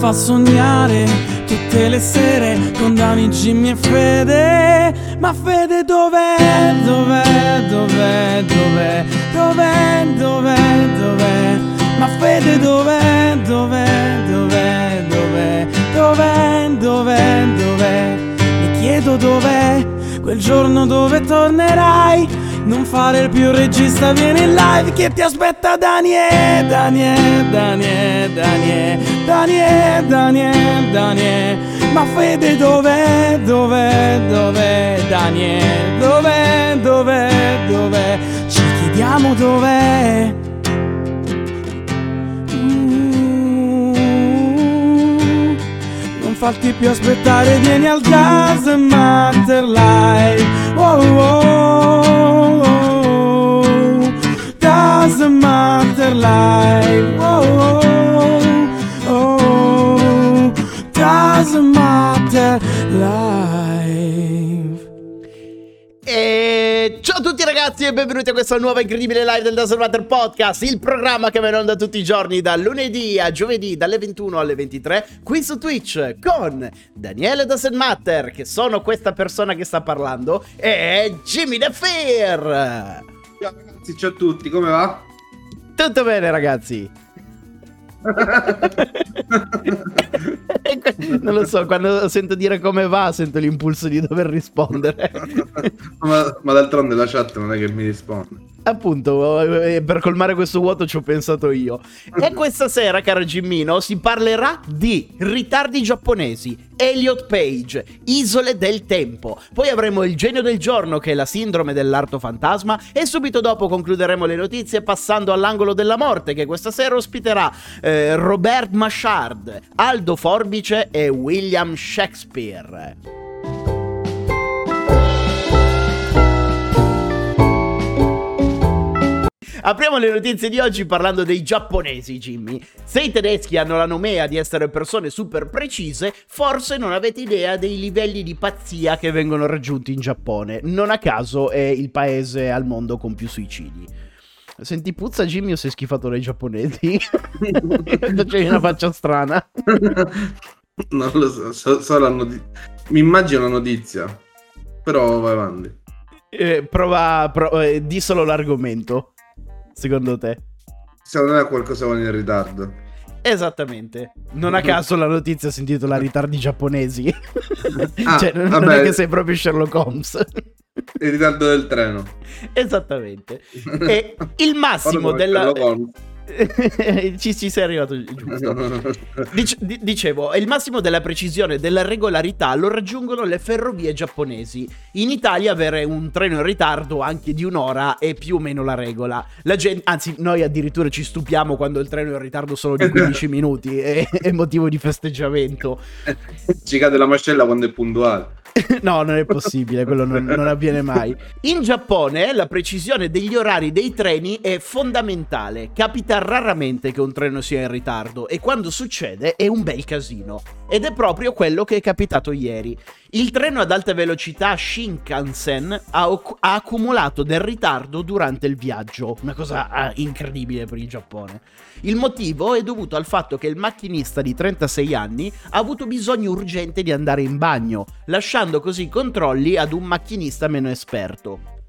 fa sognare tutte le sere con Dani, Jimmy e Fede. Ma Fede dov'è? Dov'è? Dov'è? Dov'è? Dov'è? Dov'è? Dov'è? Ma Fede dov'è? Dov'è? Dov'è? Dov'è? Dov'è? Dov'è? Dov'è? Mi chiedo dov'è quel giorno dove tornerai. Fare il più regista, vieni in live che ti aspetta Daniele, Daniele, Daniele, Daniele, Daniele, Daniele, Daniele. Ma Fede dov'è, dov'è, dov'è, Daniele, dov'è, dov'è, dov'è? Ci chiediamo dov'è. Mm, non farti più aspettare, vieni al Jazz Matter Live. Ragazzi e benvenuti a questa nuova incredibile live del Dazzle Matter Podcast, il programma che va in onda tutti i giorni dal lunedì a giovedì dalle 21 alle 23 qui su Twitch con Daniele Dazzle Matter, che sono questa persona che sta parlando, e Jimmy The Fear. Ciao ragazzi, ciao a tutti, come va? Tutto bene ragazzi? non lo so, quando sento dire come va sento l'impulso di dover rispondere. ma, ma d'altronde la chat non è che mi risponde. Appunto, eh, per colmare questo vuoto ci ho pensato io. E questa sera, caro Gimmino, si parlerà di ritardi giapponesi, Elliot Page, Isole del Tempo. Poi avremo il genio del giorno, che è la sindrome dell'arto fantasma, e subito dopo concluderemo le notizie passando all'angolo della morte, che questa sera ospiterà eh, Robert Machard, Aldo Forbice e William Shakespeare. Apriamo le notizie di oggi parlando dei giapponesi, Jimmy. Se i tedeschi hanno la nomea di essere persone super precise, forse non avete idea dei livelli di pazzia che vengono raggiunti in Giappone. Non a caso è il paese al mondo con più suicidi. Senti puzza Jimmy o sei schifato dai giapponesi? C'hai una faccia strana. non lo so, so, so la notizia. Mi immagino la notizia, però vai avanti. Eh, prova, pro- eh, di solo l'argomento, secondo te. Secondo me qualcosa va in ritardo. Esattamente. Non a caso la notizia si intitola ritardi giapponesi. Ah, cioè, non, non è che sei proprio Sherlock Holmes. Il ritardo del treno. Esattamente. E il massimo della... Sherlock Holmes. ci, ci sei arrivato giusto. Dic- di- dicevo, il massimo della precisione e della regolarità lo raggiungono le ferrovie giapponesi. In Italia avere un treno in ritardo anche di un'ora è più o meno la regola. La gen- anzi, noi addirittura ci stupiamo quando il treno è in ritardo solo di 15 minuti, è, è motivo di festeggiamento. Ci cade la mascella quando è puntuale. No, non è possibile, quello non, non avviene mai. In Giappone la precisione degli orari dei treni è fondamentale. Capita raramente che un treno sia in ritardo e quando succede è un bel casino. Ed è proprio quello che è capitato ieri. Il treno ad alta velocità Shinkansen ha, occ- ha accumulato del ritardo durante il viaggio, una cosa ah, incredibile per il Giappone. Il motivo è dovuto al fatto che il macchinista di 36 anni ha avuto bisogno urgente di andare in bagno, lasciando così i controlli ad un macchinista meno esperto.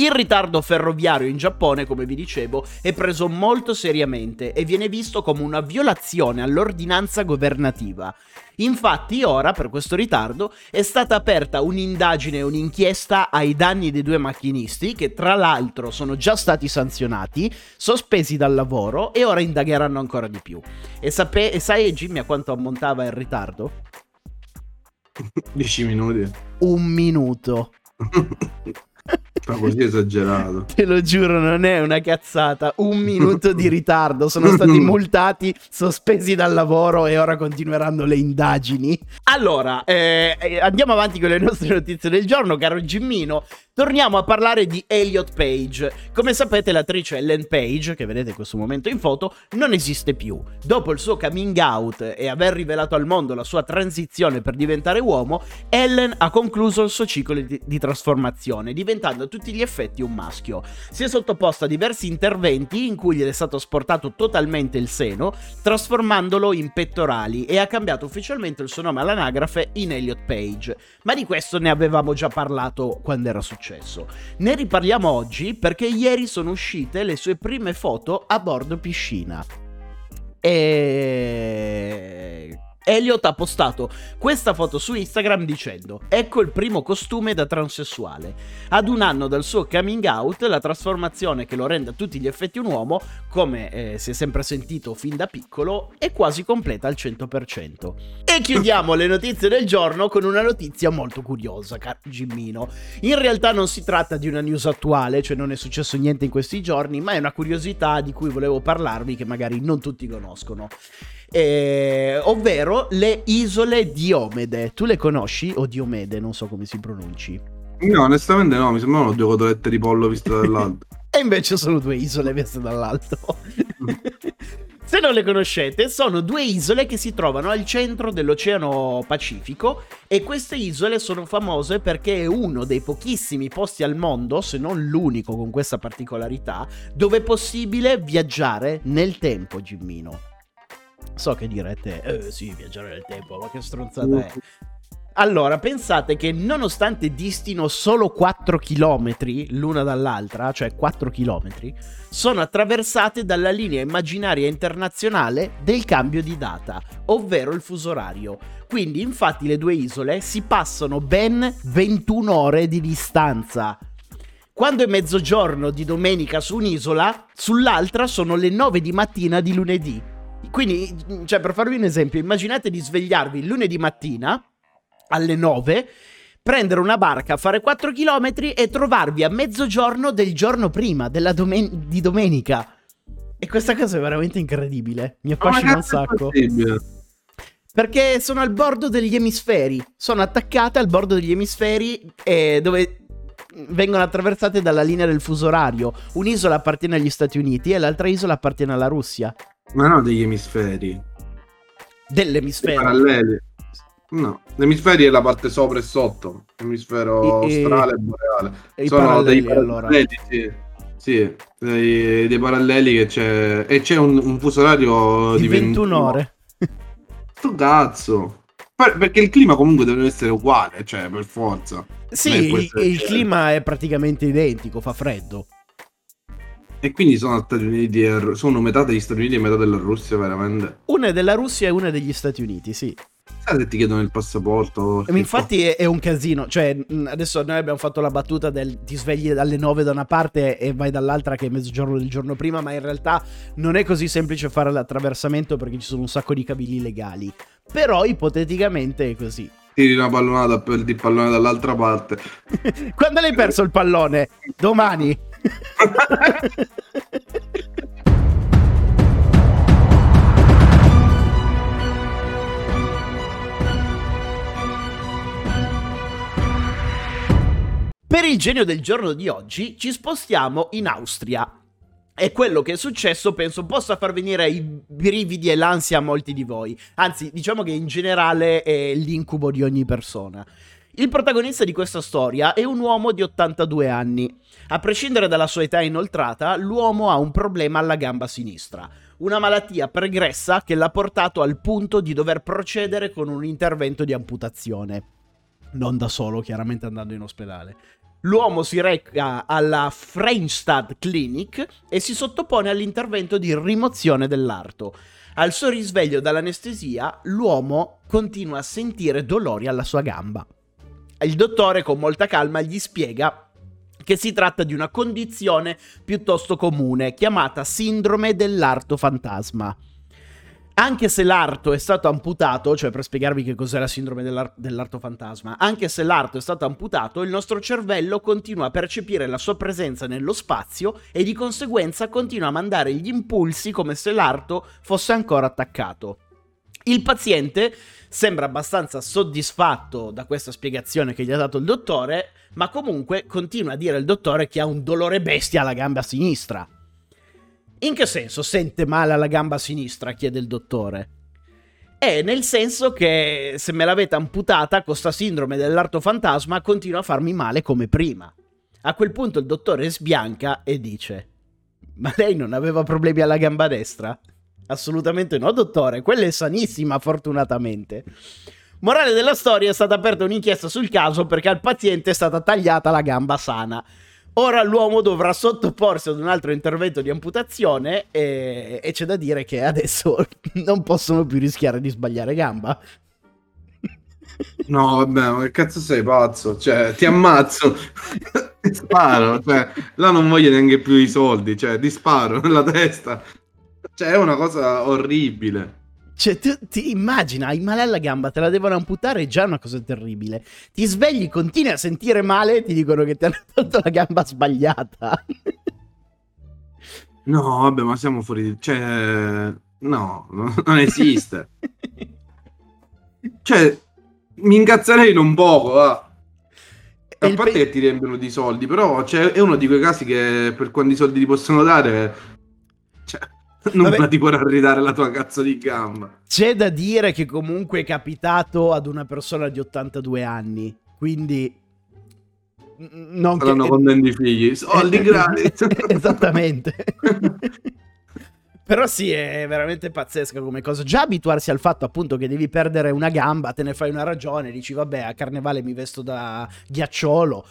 Il ritardo ferroviario in Giappone, come vi dicevo, è preso molto seriamente e viene visto come una violazione all'ordinanza governativa. Infatti ora, per questo ritardo, è stata aperta un'indagine e un'inchiesta ai danni dei due macchinisti, che tra l'altro sono già stati sanzionati, sospesi dal lavoro e ora indagheranno ancora di più. E, sape- e sai Jimmy a quanto ammontava il ritardo? 10 minuti. Un minuto. Ma così esagerato. Te lo giuro, non è una cazzata. Un minuto di ritardo. Sono stati multati, sospesi dal lavoro e ora continueranno le indagini. Allora, eh, eh, andiamo avanti con le nostre notizie del giorno, caro Gimmino. Torniamo a parlare di Elliot Page. Come sapete, l'attrice Ellen Page, che vedete in questo momento in foto, non esiste più. Dopo il suo coming out e aver rivelato al mondo la sua transizione per diventare uomo, Ellen ha concluso il suo ciclo di, di trasformazione, diventando tutti gli effetti un maschio. Si è sottoposto a diversi interventi in cui gli è stato sportato totalmente il seno, trasformandolo in pettorali e ha cambiato ufficialmente il suo nome all'anagrafe in Elliot Page. Ma di questo ne avevamo già parlato quando era successo. Ne riparliamo oggi perché ieri sono uscite le sue prime foto a bordo piscina. E Elliot ha postato questa foto su Instagram dicendo ecco il primo costume da transessuale. Ad un anno dal suo coming out, la trasformazione che lo rende a tutti gli effetti un uomo, come eh, si è sempre sentito fin da piccolo, è quasi completa al 100%. E chiudiamo le notizie del giorno con una notizia molto curiosa, caro Gimmino. In realtà non si tratta di una news attuale, cioè non è successo niente in questi giorni, ma è una curiosità di cui volevo parlarvi che magari non tutti conoscono eh, ovvero le isole Diomede. Tu le conosci o Diomede? Non so come si pronunci. No, onestamente no, mi sembrano due cotolette di pollo viste dall'alto. e invece sono due isole viste dall'alto. Se non le conoscete, sono due isole che si trovano al centro dell'Oceano Pacifico e queste isole sono famose perché è uno dei pochissimi posti al mondo, se non l'unico con questa particolarità, dove è possibile viaggiare nel tempo, Gimmino. So che direte, eh sì, viaggiare nel tempo, ma che stronzata è. Allora, pensate che nonostante distino solo 4 km l'una dall'altra, cioè 4 km, sono attraversate dalla linea immaginaria internazionale del cambio di data, ovvero il fuso orario. Quindi, infatti, le due isole si passano ben 21 ore di distanza. Quando è mezzogiorno di domenica su un'isola, sull'altra sono le 9 di mattina di lunedì. Quindi, cioè, per farvi un esempio, immaginate di svegliarvi lunedì mattina alle 9, prendere una barca, fare 4 km e trovarvi a mezzogiorno del giorno prima, domen- di domenica. E questa cosa è veramente incredibile. Mi affascina un sacco. Perché sono al bordo degli emisferi. Sono attaccate al bordo degli emisferi eh, dove vengono attraversate dalla linea del fuso orario. Un'isola appartiene agli Stati Uniti e l'altra isola appartiene alla Russia. Ma no, degli emisferi. Dell'emisfero. Paralleli. No, l'emisferi è la parte sopra e sotto, l'emisfero e, australe e boreale. E Sono paralleli, dei paralleli, allora. sì. Sì, dei, dei, paralleli che c'è... E c'è un, un fuso orario di, di 21, 21 ore. Sto cazzo. Perché il clima comunque deve essere uguale, cioè per forza. Sì, il, il clima è praticamente identico, fa freddo. E quindi sono Stati Uniti e, sono metà degli Stati Uniti e metà della Russia, veramente? Una è della Russia e una degli Stati Uniti, sì. Sai se ti chiedono il passaporto? Infatti è, è, un casino. Cioè, adesso noi abbiamo fatto la battuta del ti svegli dalle 9 da una parte e vai dall'altra che è mezzogiorno del giorno prima, ma in realtà non è così semplice fare l'attraversamento perché ci sono un sacco di cavilli legali. Però ipoteticamente è così. Tiri una pallonata per il pallone dall'altra parte. Quando l'hai perso il pallone? Domani. Per il genio del giorno di oggi ci spostiamo in Austria. E quello che è successo penso possa far venire i brividi e l'ansia a molti di voi. Anzi, diciamo che in generale è l'incubo di ogni persona. Il protagonista di questa storia è un uomo di 82 anni. A prescindere dalla sua età inoltrata, l'uomo ha un problema alla gamba sinistra, una malattia pregressa che l'ha portato al punto di dover procedere con un intervento di amputazione. Non da solo, chiaramente andando in ospedale. L'uomo si reca alla Frenchstad Clinic e si sottopone all'intervento di rimozione dell'arto. Al suo risveglio dall'anestesia, l'uomo continua a sentire dolori alla sua gamba. Il dottore con molta calma gli spiega che si tratta di una condizione piuttosto comune chiamata sindrome dell'arto fantasma. Anche se l'arto è stato amputato, cioè per spiegarvi che cos'è la sindrome dell'ar- dell'arto fantasma, anche se l'arto è stato amputato, il nostro cervello continua a percepire la sua presenza nello spazio e di conseguenza continua a mandare gli impulsi come se l'arto fosse ancora attaccato. Il paziente sembra abbastanza soddisfatto da questa spiegazione che gli ha dato il dottore, ma comunque continua a dire il dottore che ha un dolore bestia alla gamba sinistra. In che senso sente male alla gamba sinistra? chiede il dottore. È nel senso che se me l'avete amputata con sta sindrome dell'arto fantasma continua a farmi male come prima. A quel punto il dottore sbianca e dice: Ma lei non aveva problemi alla gamba destra? Assolutamente no, dottore, quella è sanissima, fortunatamente. Morale della storia è stata aperta un'inchiesta sul caso perché al paziente è stata tagliata la gamba sana. Ora l'uomo dovrà sottoporsi ad un altro intervento di amputazione e, e c'è da dire che adesso non possono più rischiare di sbagliare gamba. No, vabbè, ma che cazzo sei pazzo? Cioè, ti ammazzo. sparo. Cioè, là non voglio neanche più i soldi. Cioè, ti sparo nella testa. Cioè, è una cosa orribile. Cioè, tu ti immagina, hai male alla gamba, te la devono amputare, è già una cosa terribile. Ti svegli, continui a sentire male e ti dicono che ti hanno tolto la gamba sbagliata. No, vabbè, ma siamo fuori. Cioè, no, non esiste. cioè, mi incazzerei in un poco, va. A parte pe- che ti riempiono di soldi, però cioè, è uno di quei casi che per quanti soldi ti possono dare, non Vabbè. ti vorrà ridare la tua cazzo di gamba. C'è da dire che comunque è capitato ad una persona di 82 anni, quindi non Saranno che... contenti i figli, soldi gratis. Esattamente. Però sì, è veramente pazzesca come cosa. Già abituarsi al fatto appunto che devi perdere una gamba, te ne fai una ragione, dici vabbè a carnevale mi vesto da ghiacciolo,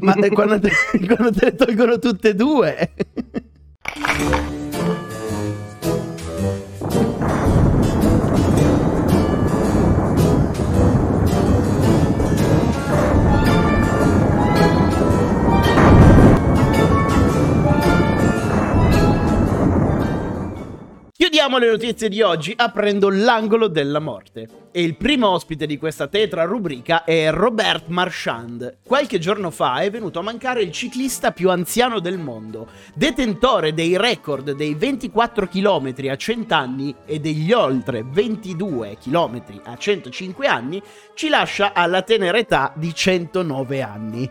ma quando te, quando te le tolgono tutte e due... Chiudiamo le notizie di oggi aprendo l'angolo della morte. E il primo ospite di questa tetra rubrica è Robert Marchand. Qualche giorno fa è venuto a mancare il ciclista più anziano del mondo, detentore dei record dei 24 km a 100 anni e degli oltre 22 km a 105 anni, ci lascia alla tenera età di 109 anni.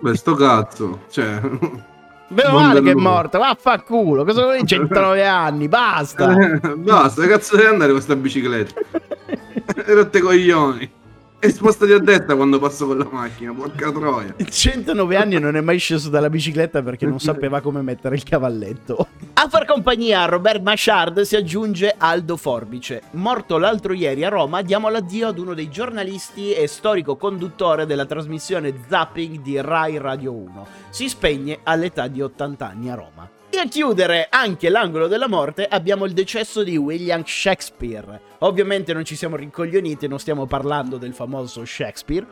Beh, sto cazzo, cioè... Meno male che è morto, vaffanculo, cosa vuoi 109 anni, basta. Basta, cazzo devi andare con questa bicicletta? Rotte coglioni. E spostati a destra quando passo con la macchina, porca troia. 109 anni e non è mai sceso dalla bicicletta perché non sapeva come mettere il cavalletto. A far compagnia a Robert Machard si aggiunge Aldo Forbice. Morto l'altro ieri a Roma, diamo l'addio ad uno dei giornalisti e storico conduttore della trasmissione Zapping di Rai Radio 1. Si spegne all'età di 80 anni a Roma. E a chiudere anche l'angolo della morte abbiamo il decesso di William Shakespeare. Ovviamente non ci siamo rincoglioniti, non stiamo parlando del famoso Shakespeare,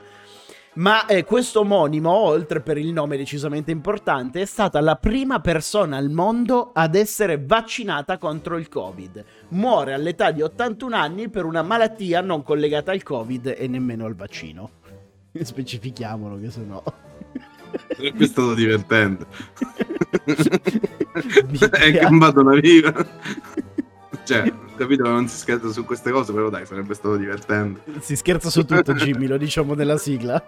ma eh, questo omonimo, oltre per il nome decisamente importante, è stata la prima persona al mondo ad essere vaccinata contro il Covid. Muore all'età di 81 anni per una malattia non collegata al Covid e nemmeno al vaccino. Specifichiamolo che se no... Sarebbe stato divertente. È cambiato una vita. Cioè, capito che non si scherza su queste cose, però dai, sarebbe stato divertente. Si scherza su tutto, Jimmy, lo diciamo nella sigla.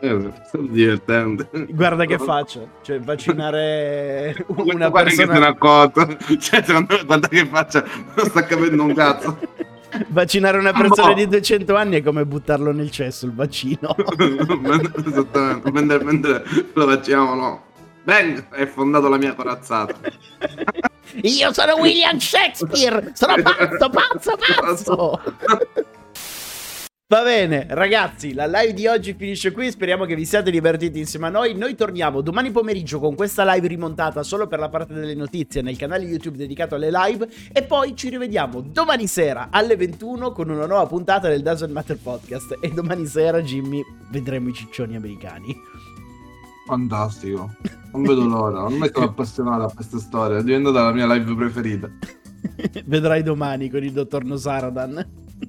Eh, stato divertente. Guarda che faccia, cioè vaccinare una guarda persona... che sono. Cioè, secondo me, guarda che faccia, non sta capendo un cazzo. Vaccinare una persona no. di 200 anni è come buttarlo nel cesso il vaccino. Esattamente, mentre, mentre lo vacciniamo no. Bang, è fondato la mia corazzata. Io sono William Shakespeare, sono pazzo, pazzo, pazzo. Va bene, ragazzi, la live di oggi finisce qui. Speriamo che vi siate divertiti insieme a noi. Noi torniamo domani pomeriggio con questa live rimontata solo per la parte delle notizie nel canale YouTube dedicato alle live. E poi ci rivediamo domani sera alle 21 con una nuova puntata del Doesn't Matter Podcast. E domani sera, Jimmy, vedremo i ciccioni americani. Fantastico, non vedo l'ora. Ormai sono appassionato a questa storia. È diventata la mia live preferita. Vedrai domani con il dottor Nosaradan.